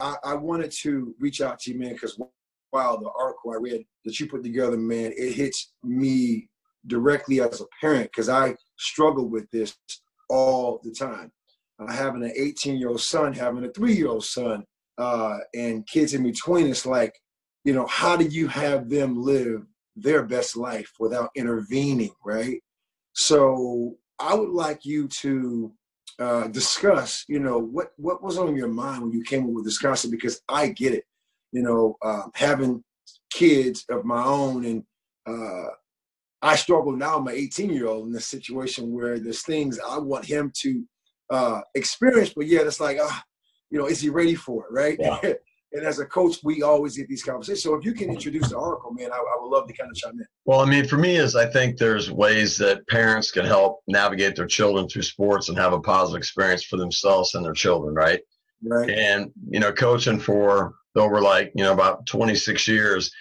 I, I wanted to reach out to you, man, because wow, the article I read that you put together, man, it hits me directly as a parent because I struggle with this all the time. Uh, having an 18 year old son, having a three year old son, uh, and kids in between, it's like, you know, how do you have them live their best life without intervening, right? So I would like you to uh, discuss, you know, what what was on your mind when you came up with this concept? Because I get it, you know, uh, having kids of my own, and uh, I struggle now. My 18 year old in a situation where there's things I want him to uh, experience, but yet it's like, ah, you know, is he ready for it, right? Yeah. and as a coach, we always get these conversations. So if you can introduce the article, man, I, I, would love to kind of chime in. Well, I mean, for me, is I think there's ways that parents can help navigate their children through sports and have a positive experience for themselves and their children, right? Right. And you know, coaching for over like you know about 26 years,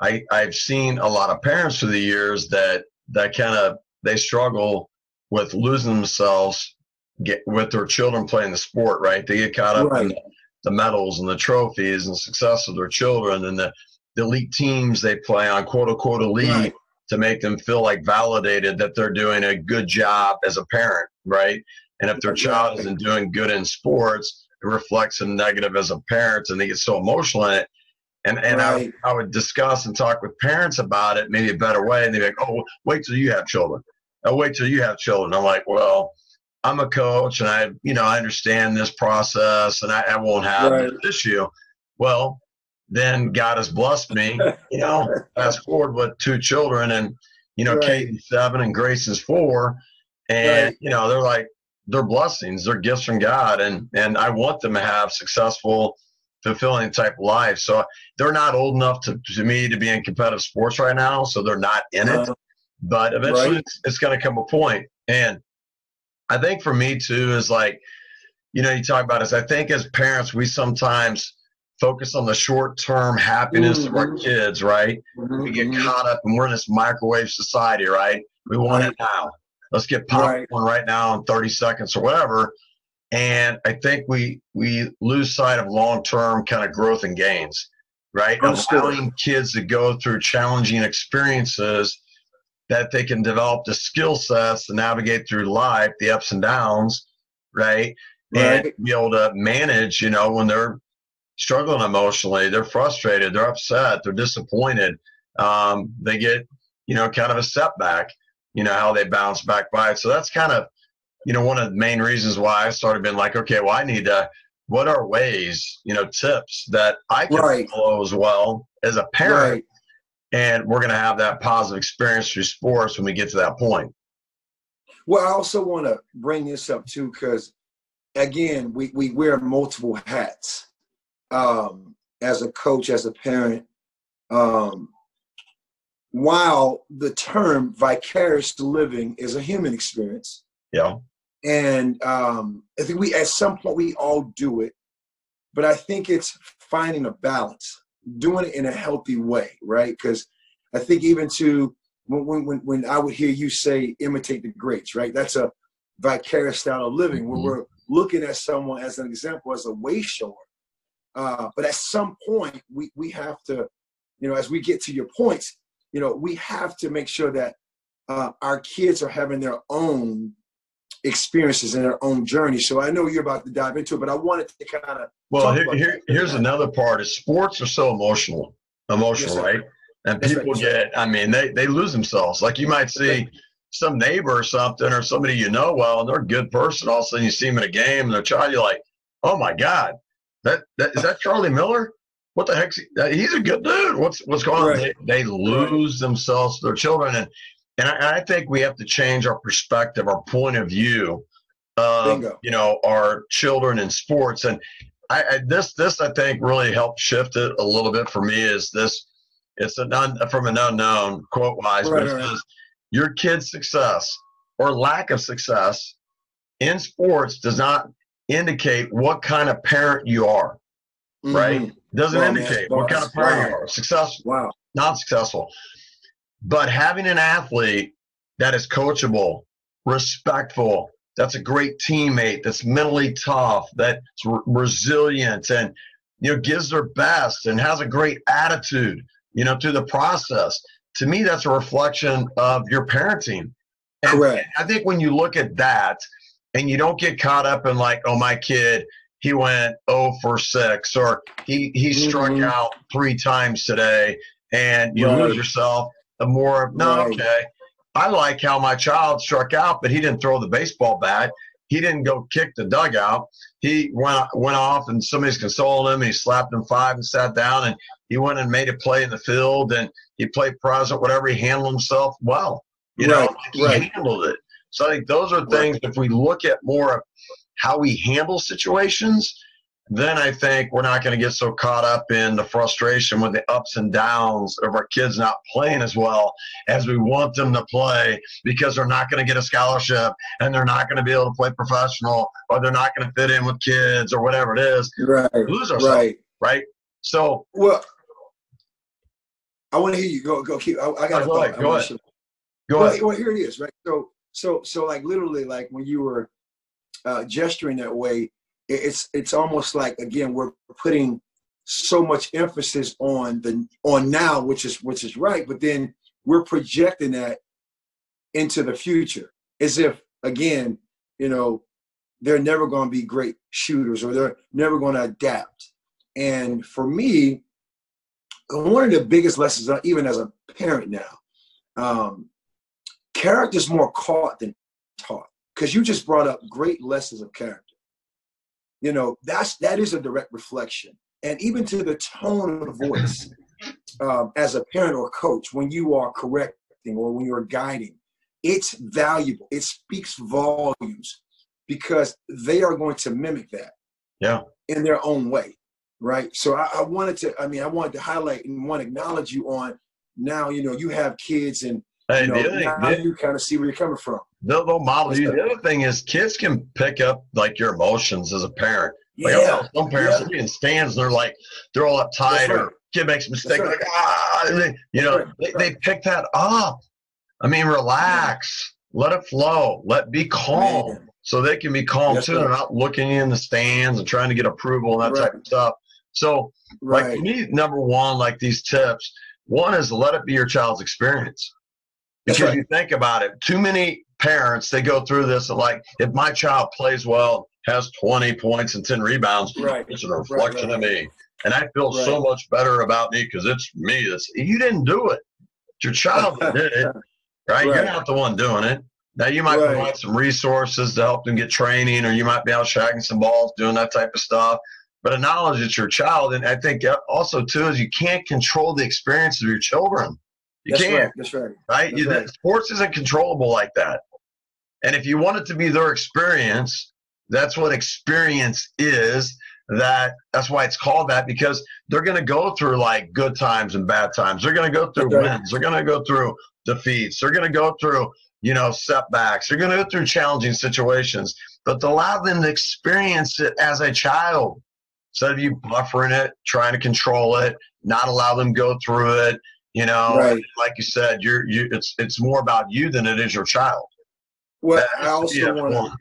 I I've seen a lot of parents through the years that that kind of they struggle with losing themselves get with their children playing the sport, right? They get caught up right. in the, medals and the trophies and success of their children and the, the elite teams they play on, quote unquote elite, right. to make them feel like validated that they're doing a good job as a parent, right? And if their child isn't doing good in sports, it reflects a negative as a parent and they get so emotional in it. And, and right. I, I would discuss and talk with parents about it, maybe a better way. And they'd be like, oh, wait till you have children. Oh, wait till you have children. I'm like, well, I'm a coach and I, you know, I understand this process and I, I won't have right. this issue. Well, then God has blessed me, you know, fast forward with two children and, you know, right. Katie's seven and Grace is four. And, right. you know, they're like, they're blessings, they're gifts from God. And, and I want them to have successful, fulfilling type of life. So they're not old enough to, to me to be in competitive sports right now. So they're not in it, uh, but eventually it's, it's going to come a point. And I think for me too is like, you know, you talk about is I think as parents we sometimes focus on the short term happiness mm-hmm. of our mm-hmm. kids, right? Mm-hmm. We get mm-hmm. caught up and we're in this microwave society, right? We want it now. Let's get popcorn right. right now in 30 seconds or whatever. And I think we we lose sight of long term kind of growth and gains, right? Allowing kids to go through challenging experiences that they can develop the skill sets to navigate through life, the ups and downs, right? right? And be able to manage, you know, when they're struggling emotionally, they're frustrated, they're upset, they're disappointed. Um, they get, you know, kind of a setback, you know, how they bounce back by it. So that's kind of, you know, one of the main reasons why I started being like, okay, well, I need to, what are ways, you know, tips that I can right. follow as well as a parent right and we're going to have that positive experience through sports when we get to that point. Well, I also want to bring this up too, because again, we, we wear multiple hats. Um, as a coach, as a parent, um, while the term vicarious living is a human experience. Yeah. And um, I think we, at some point, we all do it, but I think it's finding a balance doing it in a healthy way, right? Because I think even to when, when when I would hear you say imitate the greats, right? That's a vicarious style of living where mm-hmm. we're looking at someone as an example as a way shower. Uh, but at some point, we we have to, you know, as we get to your points, you know, we have to make sure that uh, our kids are having their own experiences and their own journey. So I know you're about to dive into it, but I wanted to kind of well, here, here, here's another part: is sports are so emotional, emotional, yes, right? And people right. get, I mean, they they lose themselves. Like you might see some neighbor or something, or somebody you know well, and they're a good person. All of a sudden, you see them in a game, and they're child, you're like, oh my god, that, that is that Charlie Miller? What the heck? he? He's a good dude. What's what's going on? They, they lose themselves, their children, and and I, I, think we have to change our perspective, our point of view of Bingo. you know our children in sports. And I, I, this this I think really helped shift it a little bit for me. Is this? It's a non from an unknown quote wise, right, but it right. says your kid's success or lack of success in sports does not indicate what kind of parent you are. Mm-hmm. Right? Doesn't indicate what kind of parent wow. you are. Successful, wow. not successful. But having an athlete that is coachable, respectful, that's a great teammate, that's mentally tough, that's re- resilient, and you know, gives their best and has a great attitude, you know, through the process. To me, that's a reflection of your parenting. And Correct. I think when you look at that and you don't get caught up in like, oh, my kid, he went 0 for 6 or he, he struck Mhm. out three times today and you Right. lose yourself, the more, no, Right. okay. I like how my child struck out, but he didn't throw the baseball bat. He didn't go kick the dugout. He went went off and somebody's consoling him. And he slapped him five and sat down and he went and made a play in the field and he played present, whatever. He handled himself well. You know, Right, he right. handled it. So I think those are things. If we look at more of how we handle situations, then I think we're not going to get so caught up in the frustration with the ups and downs of our kids not playing as well as we want them to play because they're not going to get a scholarship and they're not going to be able to play professional or they're not going to fit in with kids or whatever it is. Right. We lose ourselves, Right. right? So Well, I want to hear you go. Go. Keep. I, I got go ahead, go ahead. go well, ahead. well, here it is. Right. So, so, so, like literally, like when you were uh, gesturing that way, it's it's almost like again we're putting so much emphasis on the on now, which is which is right, but then we're projecting that into the future as if again, you know, they're never going to be great shooters or they're never going to adapt. And for me, one of the biggest lessons, uh, even as a parent now, um, character's more caught than taught. Because you just brought up great lessons of character. You know, that's that is a direct reflection, and even to the tone of the voice, um, as a parent or coach, when you are correcting or when you're guiding, it's valuable. It speaks volumes because they are going to mimic that. Yeah. In their own way right? So I, I wanted to, I mean, I wanted to highlight and want to acknowledge you on now, you know, you have kids and, you know, the, other thing, now you kind of see where you're coming from. They'll, they'll model you. The other thing is kids can pick up like your emotions as a parent. Like, Yeah. some parents yeah. in stands they're like, they're all uptight right. or kid makes a mistake. right. Like, ah, they- you know, right. they, they pick that up. I mean, relax, let it flow, let be calm. Man. So they can be calm That's too. They're not looking in the stands and trying to get approval and that type of stuff. So, like Right. for me, number one, like these tips, one is let it be your child's experience. Because right. you think about it, too many parents they go through this and like, if my child plays well, has 20 points and 10 rebounds, Right. it's a reflection right, of me. And I feel so much better about me because it's me. It's, you didn't do it. It's your child that did it, right? You're not the one doing it. Now you might Right. provide some resources to help them get training, or you might be out shagging some balls, doing that type of stuff. But acknowledge it's your child, and I think also too is you can't control the experience of your children. You That's can't right. That's right. right? That's You, right. Sports isn't controllable like that. And if you want it to be their experience, that's what experience is. That that's why it's called that because they're going to go through like good times and bad times. They're going to go through right. wins. They're going to go through defeats. They're going to go through you know setbacks. They're going to go through challenging situations. But to allow them to experience it as a child instead of you buffering it, trying to control it, not allow them go through it. You know, Right. like you said, you're you. It's it's more about you than it is your child. Well, I also want to.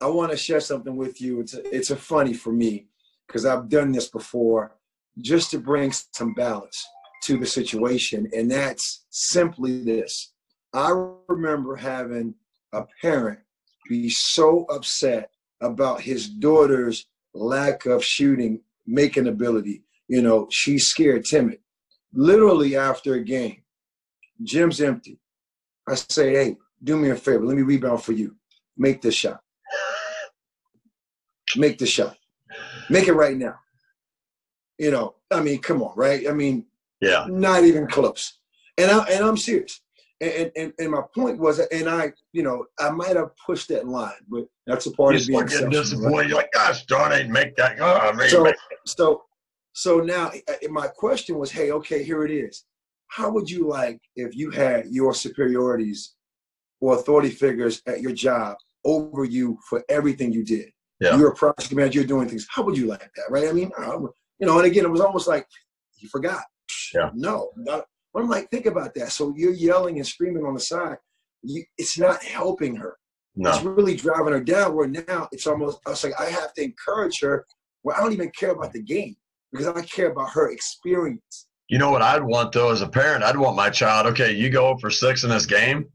I want to share something with you. It's a, it's a funny for me because I've done this before, just to bring some balance to the situation, and that's simply this. I remember having a parent be so upset about his daughter's lack of shooting making ability. You know, she's scared, timid. Literally after a game, gym's empty. I say, hey, do me a favor. Let me rebound for you. Make this shot. Make the shot. Make it right now. You know, I mean, come on, right? I mean, Yeah, not even close. And I and I'm serious. And and, and my point was, and I, you know, I might have pushed that line, but that's a part you of being exceptional, right? disappointed. You're like, gosh darn it, make that. Oh, I mean, So, make- so, so now my question was, hey, okay, here it is. How would you like if you had your superiorities or authority figures at your job over you for everything you did? Yeah. You're a project manager, you're doing things. How would you like that, right? I mean, I you know, and again, it was almost like you forgot. Yeah. No, not, but I'm like, think about that. So you're yelling and screaming on the side. You, it's not helping her No. it's really driving her down where now it's almost I was like I have to encourage her where I don't even care about the game. because I care about her experience. You know what I'd want though as a parent? I'd want my child, okay, you go for six in this game.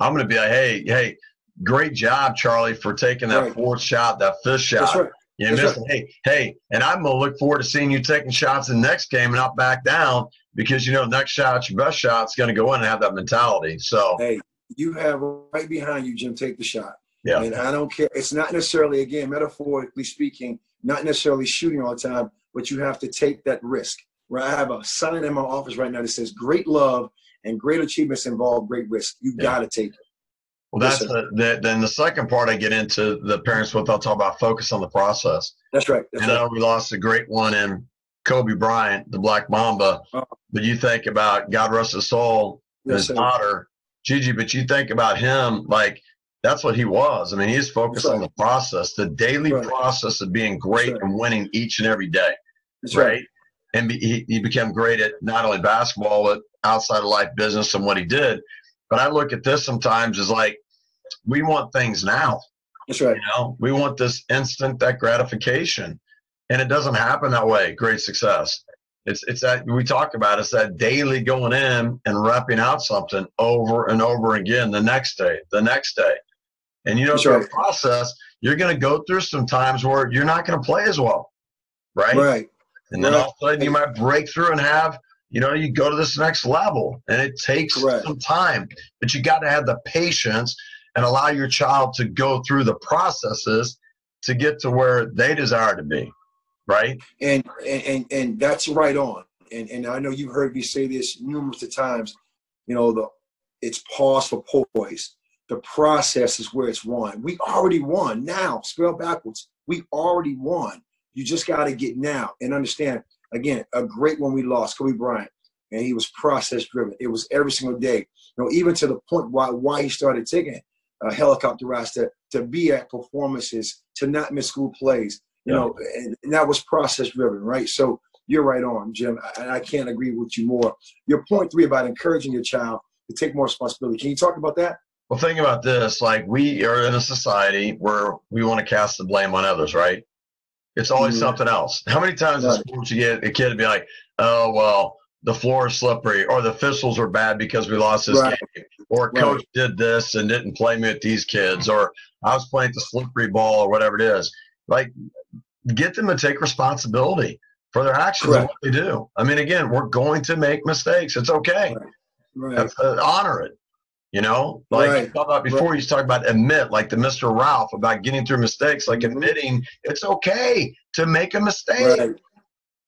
I'm going to be like, hey, hey, great job, Charlie, for taking that right. fourth shot, that fifth shot. Right. You missed right. Hey, hey, and I'm going to look forward to seeing you taking shots in the next game and not back down because you know next shot, your best shot. shot's going to go in and have that mentality. So hey, you have right behind you, Jim. Take the shot. Yeah. And I don't care. It's not necessarily, again, metaphorically speaking, not necessarily shooting all the time, but you have to take that risk. Where I have a sign in my office right now that says great love and great achievements involve great risk. You yeah. got to take it. Well, that's yes, the, the, then the second part I get into the parents what they'll talk about focus on the process. That's right. That's and right. I know we lost a great one in Kobe Bryant, the Black Mamba. Oh. But you think about God rest his soul, yes, his sir. daughter, Gigi. But you think about him like that's what he was. I mean, he's focused right. on the process, the daily right. process of being great and winning each and every day. That's right. And be, he, he became great at not only basketball, but outside of life business and what he did. But I look at this sometimes as like, we want things now. That's right. You know, we want this instant that gratification. And it doesn't happen that way. Great success. It's it's that we talk about it's that daily going in and repping out something over and over again the next day, the next day. And you know, through right. process, you're going to go through some times where you're not going to play as well, right? Right. And then right. all of a sudden, you might break through and have, you know, you go to this next level, and it takes some time. But you got to have the patience and allow your child to go through the processes to get to where they desire to be, right? And and and that's right on. And and I know you've heard me say this numerous of times. You know, the it's pause for poise the process is where it's won. We already won now. Spell backwards. We already won. You just got to get now and understand. Again, a great one we lost, Kobe Bryant, and he was process driven. It was every single day. You know, even to the point why why he started taking uh, helicopter rides to to be at performances, to not miss school plays. You yeah. know, and, and, that was process driven, right? So you're right on, Jim. I, I can't agree with you more. Your point three about encouraging your child to take more responsibility. Can you talk about that? Well, think about this. Like we are in a society where we want to cast the blame on others, right? It's always mm-hmm. something else. How many times right. in sports you get a kid to be like, "Oh well, the floor is slippery," or the officials were bad because we lost this right. game, or coach did this and didn't play me with these kids, or I was playing the slippery ball, or whatever it is. Like, get them to take responsibility for their actions Correct. and what they do. I mean, again, we're going to make mistakes. It's okay. Right. Uh, honor it. You know, like right. you about before, right. you talked about admit, like the Mr. Ralph about getting through mistakes, like mm-hmm. admitting it's okay to make a mistake.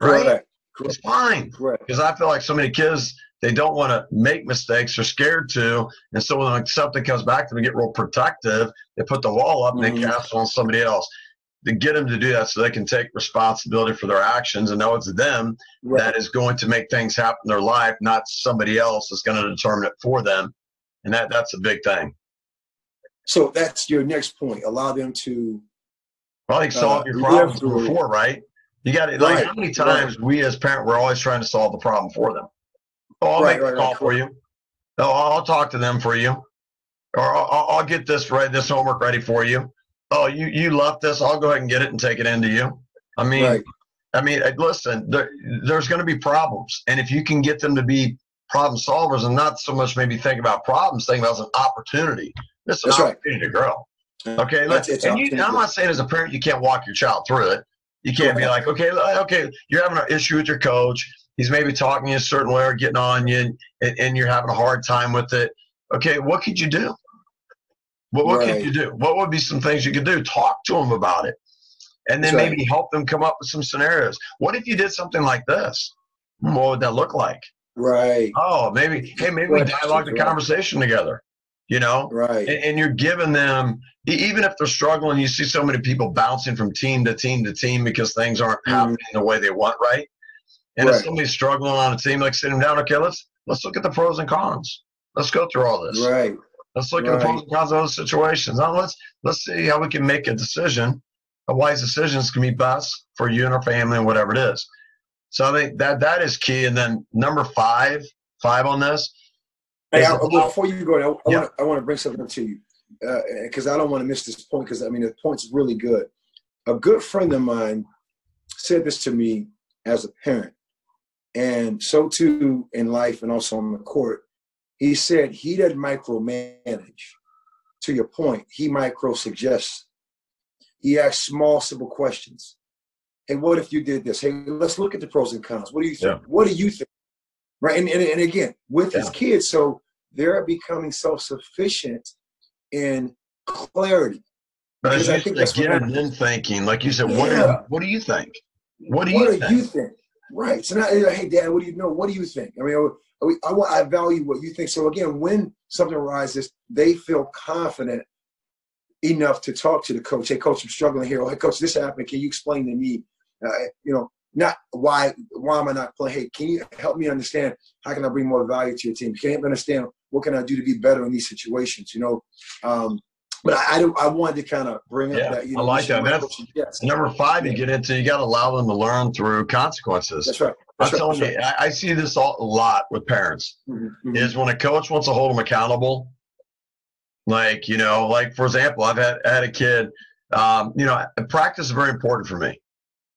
Right. right? It's fine. Because I feel like so many kids, they don't want to make mistakes, they're scared to. And so when something comes back to them, they get real protective. They put the wall up and mm-hmm. they cast it on somebody else. To get them to do that so they can take responsibility for their actions and know it's them that is going to make things happen in their life, not somebody else is going to determine it for them and that that's a big thing. So that's your next point. Allow them to probably solve uh, your problems before, right? You got to like right, how many times right. we as parents we're always trying to solve the problem for them. Oh, I'll right, make a call for you. Oh, I'll talk to them for you, or I'll, I'll, get this right, this homework ready for you. Oh, you you left this. I'll go ahead and get it and take it into you. I mean, I mean, listen. There, there's going to be problems, and if you can get them to be problem solvers and not so much maybe think about problems, think about as an opportunity. This is an opportunity right. to grow. Okay, let's. And you, I'm not saying as a parent you can't walk your child through it. You can't be like, okay, okay, you're having an issue with your coach. He's maybe talking to you a certain way or getting on you, and, and you're having a hard time with it. Okay, what could you do? What, what right. could you do? What would be some things you could do? Talk to them about it, and then maybe help them come up with some scenarios. What if you did something like this? What would that look like? Right. Oh, maybe, hey, maybe we dialogue the conversation together, you know? Right. And, and, you're giving them, even if they're struggling, you see so many people bouncing from team to team to team because things aren't mm-hmm. happening the way they want, right? And right. if somebody's struggling on a team, like sit them down, okay, let's let's look at the pros and cons. Let's go through all this. Right. Let's look right. at the pros and cons of those situations. Now let's let's see how we can make a decision. A wise decisions can be best for you and our family and whatever it is. So I think that that is key. And then number five, five on this. Hey, I, before you go, I, yeah. I want to bring something to you because uh, I don't want to miss this point because I mean the point's really good. A good friend of mine said this to me as a parent. And so too in life and also on the court. He said he doesn't micromanage. To your point, he micro suggests. He asks small, simple questions. Hey, what if you did this? Hey, let's look at the pros and cons. What do you think? Yeah. What do you think? Right. And, and, and again, with yeah. his kids, so they're becoming self sufficient in clarity. But I think that's again, then thinking, like you said, yeah. what, do, what do you think? What do you what think? do you think? Right. So now, hey, Dad, what do you know? What do you think? I mean, I, want, I value what you think. So again, when something arises, they feel confident enough to talk to the coach. Hey, coach, I'm struggling here. Oh, hey, coach, this happened. Can you explain to me? Uh, you know, not why why am I not playing? Hey, can you help me understand how can I bring more value to your team? Can you understand what can I do to be better in these situations? You know, um, but I, I, I wanted to kind of bring yeah, up that. You know, I like that. That's yes. number five. You get into you got to allow them to learn through consequences. That's right. That's I'm right, telling you, right. I, I, see this all, a lot with parents. Mm-hmm, mm-hmm. Is when a coach wants to hold them accountable. Like you know, like for example, I've had had a kid. Um, you know, practice is very important for me.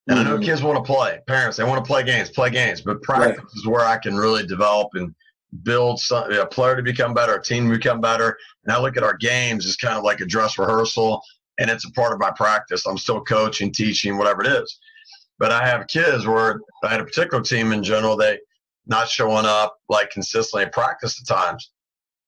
And mm-hmm. I know mm-hmm. kids want to play. Parents, they want to play games, play games. But practice right. is where I can really develop and build some, a player to become better, a team to become better. And I look at our games as kind of like a dress rehearsal, and it's a part of my practice. I'm still coaching, teaching, whatever it is. But I have kids where I had a particular team in general, they not showing up like consistently at practice at times.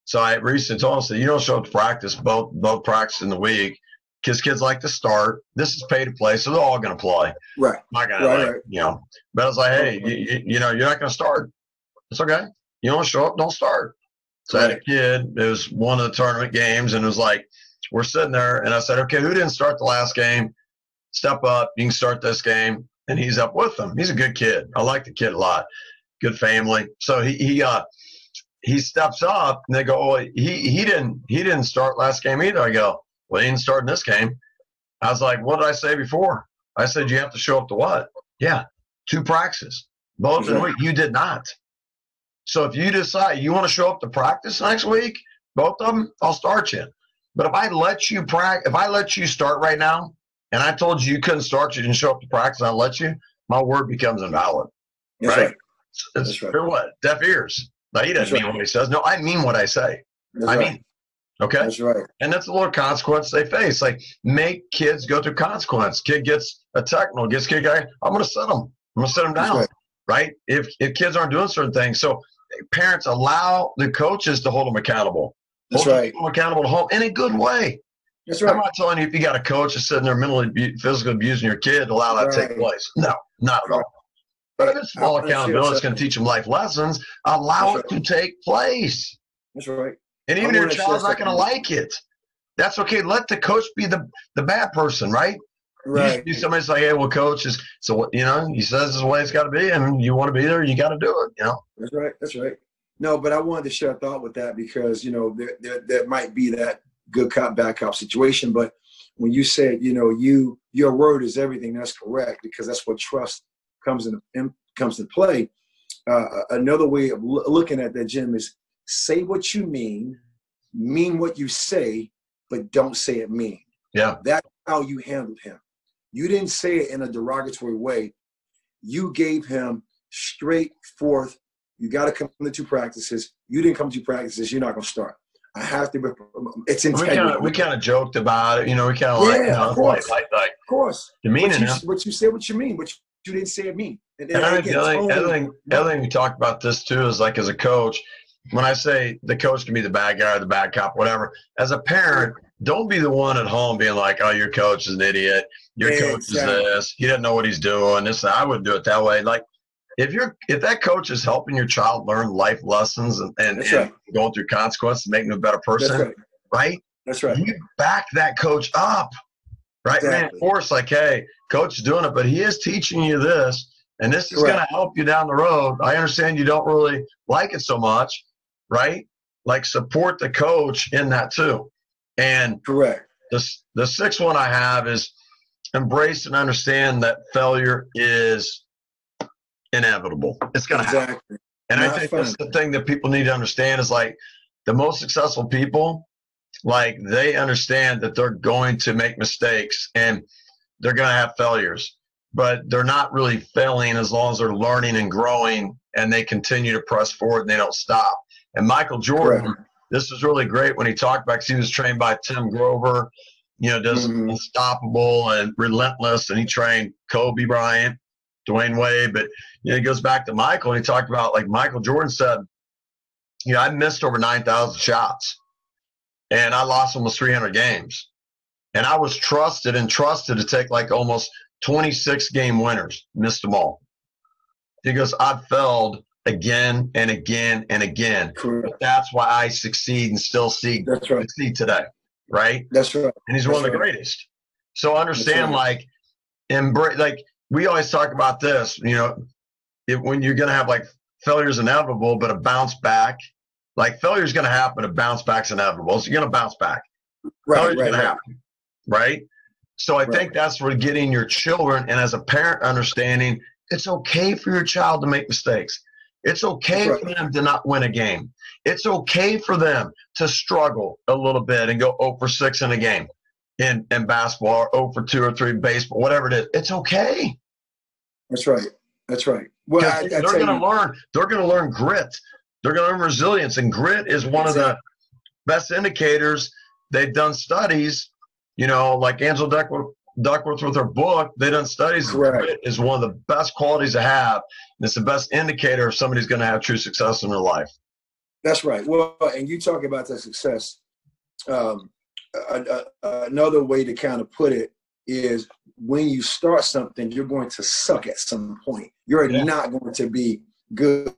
So I recently told them, so you don't show up to practice, both both practice in the week, because kids like to start. This is pay to play, so they're all going to play. Right. Not going right, to, like, right. you know. But I was like, hey, you, you know, you're not going to start. It's okay. You don't show up, don't start. So right. I had a kid. It was one of the tournament games, and it was like we're sitting there, and I said, "Okay, who didn't start the last game? Step up. You can start this game." And he's up with them. He's a good kid. I like the kid a lot. Good family. So he he uh he steps up, and they go, "Oh, he he didn't he didn't start last game either." I go, "Well, he didn't start in this game." I was like, "What did I say before?" I said, "You have to show up to what?" Yeah, two practices, both in a week. You did not. So if you decide you want to show up to practice next week, both of them, I'll start you. But if I let you practice, if I let you start right now, and I told you you couldn't start, you didn't show up to practice, I let you, my word becomes invalid. That's right? right. It's, it's right. what? Deaf ears. Now he doesn't that's mean right. what he says. No, I mean what I say. That's I mean. Okay. That's right. And that's a little consequence they face. Like make kids go through consequence. Kid gets a technical, gets kicked guy. I'm going to set them. I'm going to set them down. Right. right. If if kids aren't doing certain things, so parents allow the coaches to hold them accountable. That's hold right. Them accountable to home in a good way. That's right. I'm not telling you if you got a coach that's sitting there mentally, physically abusing your kid, allow that right. to take place. No, not at all. But if it's small accountability, it's going to teach them life lessons. Allow that's it right. to take place. That's right. And even if your child's not going to like it, that's okay. Let the coach be the, the bad person, right? Right. You, somebody's like, hey, well, coach is so you know he says this is the way it's got to be, and you want to be there, you got to do it. You know. That's right. That's right. No, but I wanted to share a thought with that because you know there, there, there might be that good cop bad cop situation, but when you said you know you your word is everything, that's correct because that's what trust comes in, in comes to play. Uh, another way of l- looking at that, Jim, is say what you mean, mean what you say, but don't say it mean. Yeah, that's how you handled him. You didn't say it in a derogatory way. You gave him straight forth. You got to come to two practices. You didn't come to practices. You're not going to start. I have to. It's integrity. We kind of joked about it. You know, we kind of yeah, like, you know, of course, like, like, of course. Demeaning what you, what you said, what you mean, what you didn't say it mean. And, and, and the other, other, thing, other thing we talked about this too is like as a coach, when I say the coach can be the bad guy or the bad cop, whatever. As a parent, don't be the one at home being like, "Oh, your coach is an idiot. Your yeah, coach is this. He doesn't know what he's doing." This I wouldn't do it that way. Like, if you're if that coach is helping your child learn life lessons and, and, and right. going through consequences, making them a better person, right. right. That's right. You back that coach up, right? Exactly. Reinforce like, "Hey, coach is doing it, but he is teaching you this." And this is going to help you down the road. I understand you don't really like it so much, right? Like support the coach in that too. And correct. The the sixth one I have is embrace and understand that failure is inevitable. It's going to exactly. happen. And Not I think fun. that's the thing that people need to understand is like the most successful people, like they understand that they're going to make mistakes and they're going to have failures. but they're not really failing as long as they're learning and growing and they continue to press forward and they don't stop. And Michael Jordan, Correct. this was really great when he talked about because he was trained by Tim Grover, you know, just mm-hmm. unstoppable and relentless. And he trained Kobe Bryant, Dwyane Wade. But, you know, he goes back to Michael and he talked about, like Michael Jordan said, you know, I missed over 9,000 shots and I lost almost 300 games. And I was trusted and trusted to take like almost 26 game winners, missed them all. He goes, I've failed again and again and again. Correct. But that's why I succeed and still see that's right. succeed today. Right? That's right. And he's that's one of the greatest. So understand right. like embrace like we always talk about this, you know, if, when you're gonna have like failure is inevitable, but a bounce back, like failure is gonna happen, a bounce back's inevitable. So you're gonna bounce back. Right, Failure's right, gonna right. happen. Right? So I think that's where getting your children and as a parent understanding it's okay for your child to make mistakes. It's okay right. for them to not win a game. It's okay for them to struggle a little bit and go 0 for 6 in a game in, in basketball or 0 for 2 or 3 baseball, whatever it is. It's okay. That's right. That's right. Well, I, I they're going to learn. They're going to learn grit. They're going to learn resilience, and grit is one exactly. of the best indicators. They've done studies you know, like Angela Duckworth, Duckworth with her book, they done studies. Grit is one of the best qualities to have. And it's the best indicator if somebody's going to have true success in their life. That's right. Well, and you talk about that success. Um, another way to kind of put it is when you start something, you're going to suck at some point. You're yeah. not going to be good.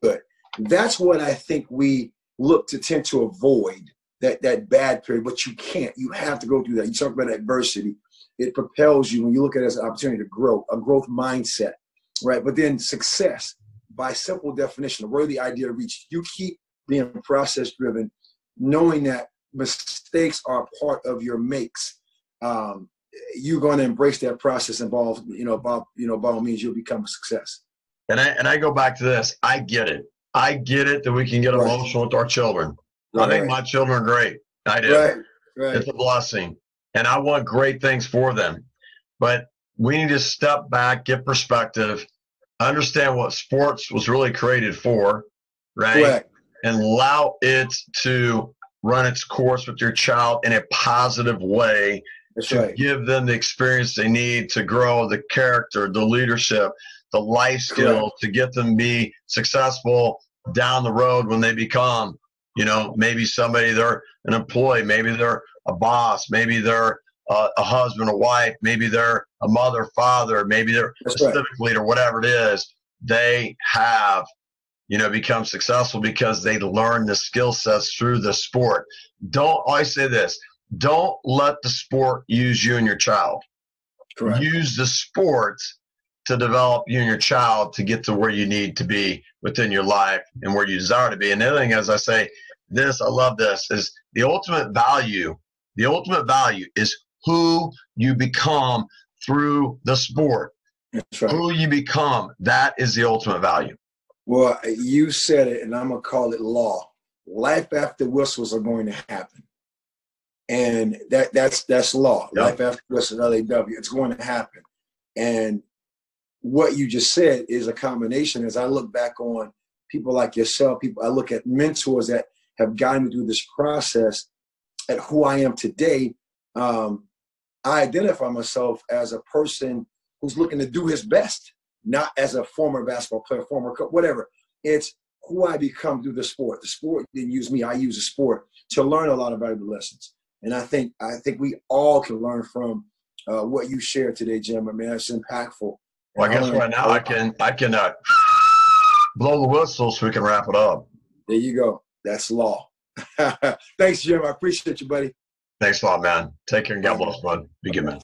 That's what I think we look to tend to avoid that that bad period, but you can't. You have to go through that. You talk about adversity. It propels you when you look at it as an opportunity to grow, a growth mindset, right? But then success, by simple definition, a worthy idea to reach. You keep being process driven, knowing that mistakes are part of your makes. Um, you're going to embrace that process involved, you know, by, you know, by all means, you'll become a success. And I, and I go back to this. I get it. I get it that we can get right. emotional with our children. Right. I think my children are great. I do. Right. Right. It's a blessing. And I want great things for them. But we need to step back, get perspective, understand what sports was really created for, right? Correct. And allow it to run its course with your child in a positive way That's to right. give them the experience they need to grow the character, the leadership, the life skills Correct. to get them be successful down the road when they become you know, maybe somebody they're an employee, maybe they're a boss, maybe they're a, a husband, a wife, maybe they're a mother, father, maybe they're That's a right. civic leader, whatever it is. They have, you know, become successful because they learn the skill sets through the sport. Don't I say this? Don't let the sport use you and your child. Correct. Use the sport to develop you and your child to get to where you need to be within your life and where you desire to be. And the other thing, as I say, this, I love this, is the ultimate value. The ultimate value is who you become through the sport. Right. Who you become, that is the ultimate value. Well, you said it, and I'm going to call it law. Life after whistles are going to happen. And that that's that's law. Yep. Life after whistles, LAW. It's going to happen. And what you just said is a combination. As I look back on people like yourself, people I look at mentors that have guided me through this process at who I am today, um, I identify myself as a person who's looking to do his best, not as a former basketball player, former coach, whatever. It's who I become through the sport. The sport didn't use me; I use the sport to learn a lot of valuable lessons. And I think I think we all can learn from uh, what you shared today, Jim. I mean, it's impactful. Well, I guess right now I can I can uh, blow the whistle so we can wrap it up. There you go. That's law. Thanks, Jim. I appreciate you, buddy. Thanks a lot, man. Take care and God bless, bud. Be good, man.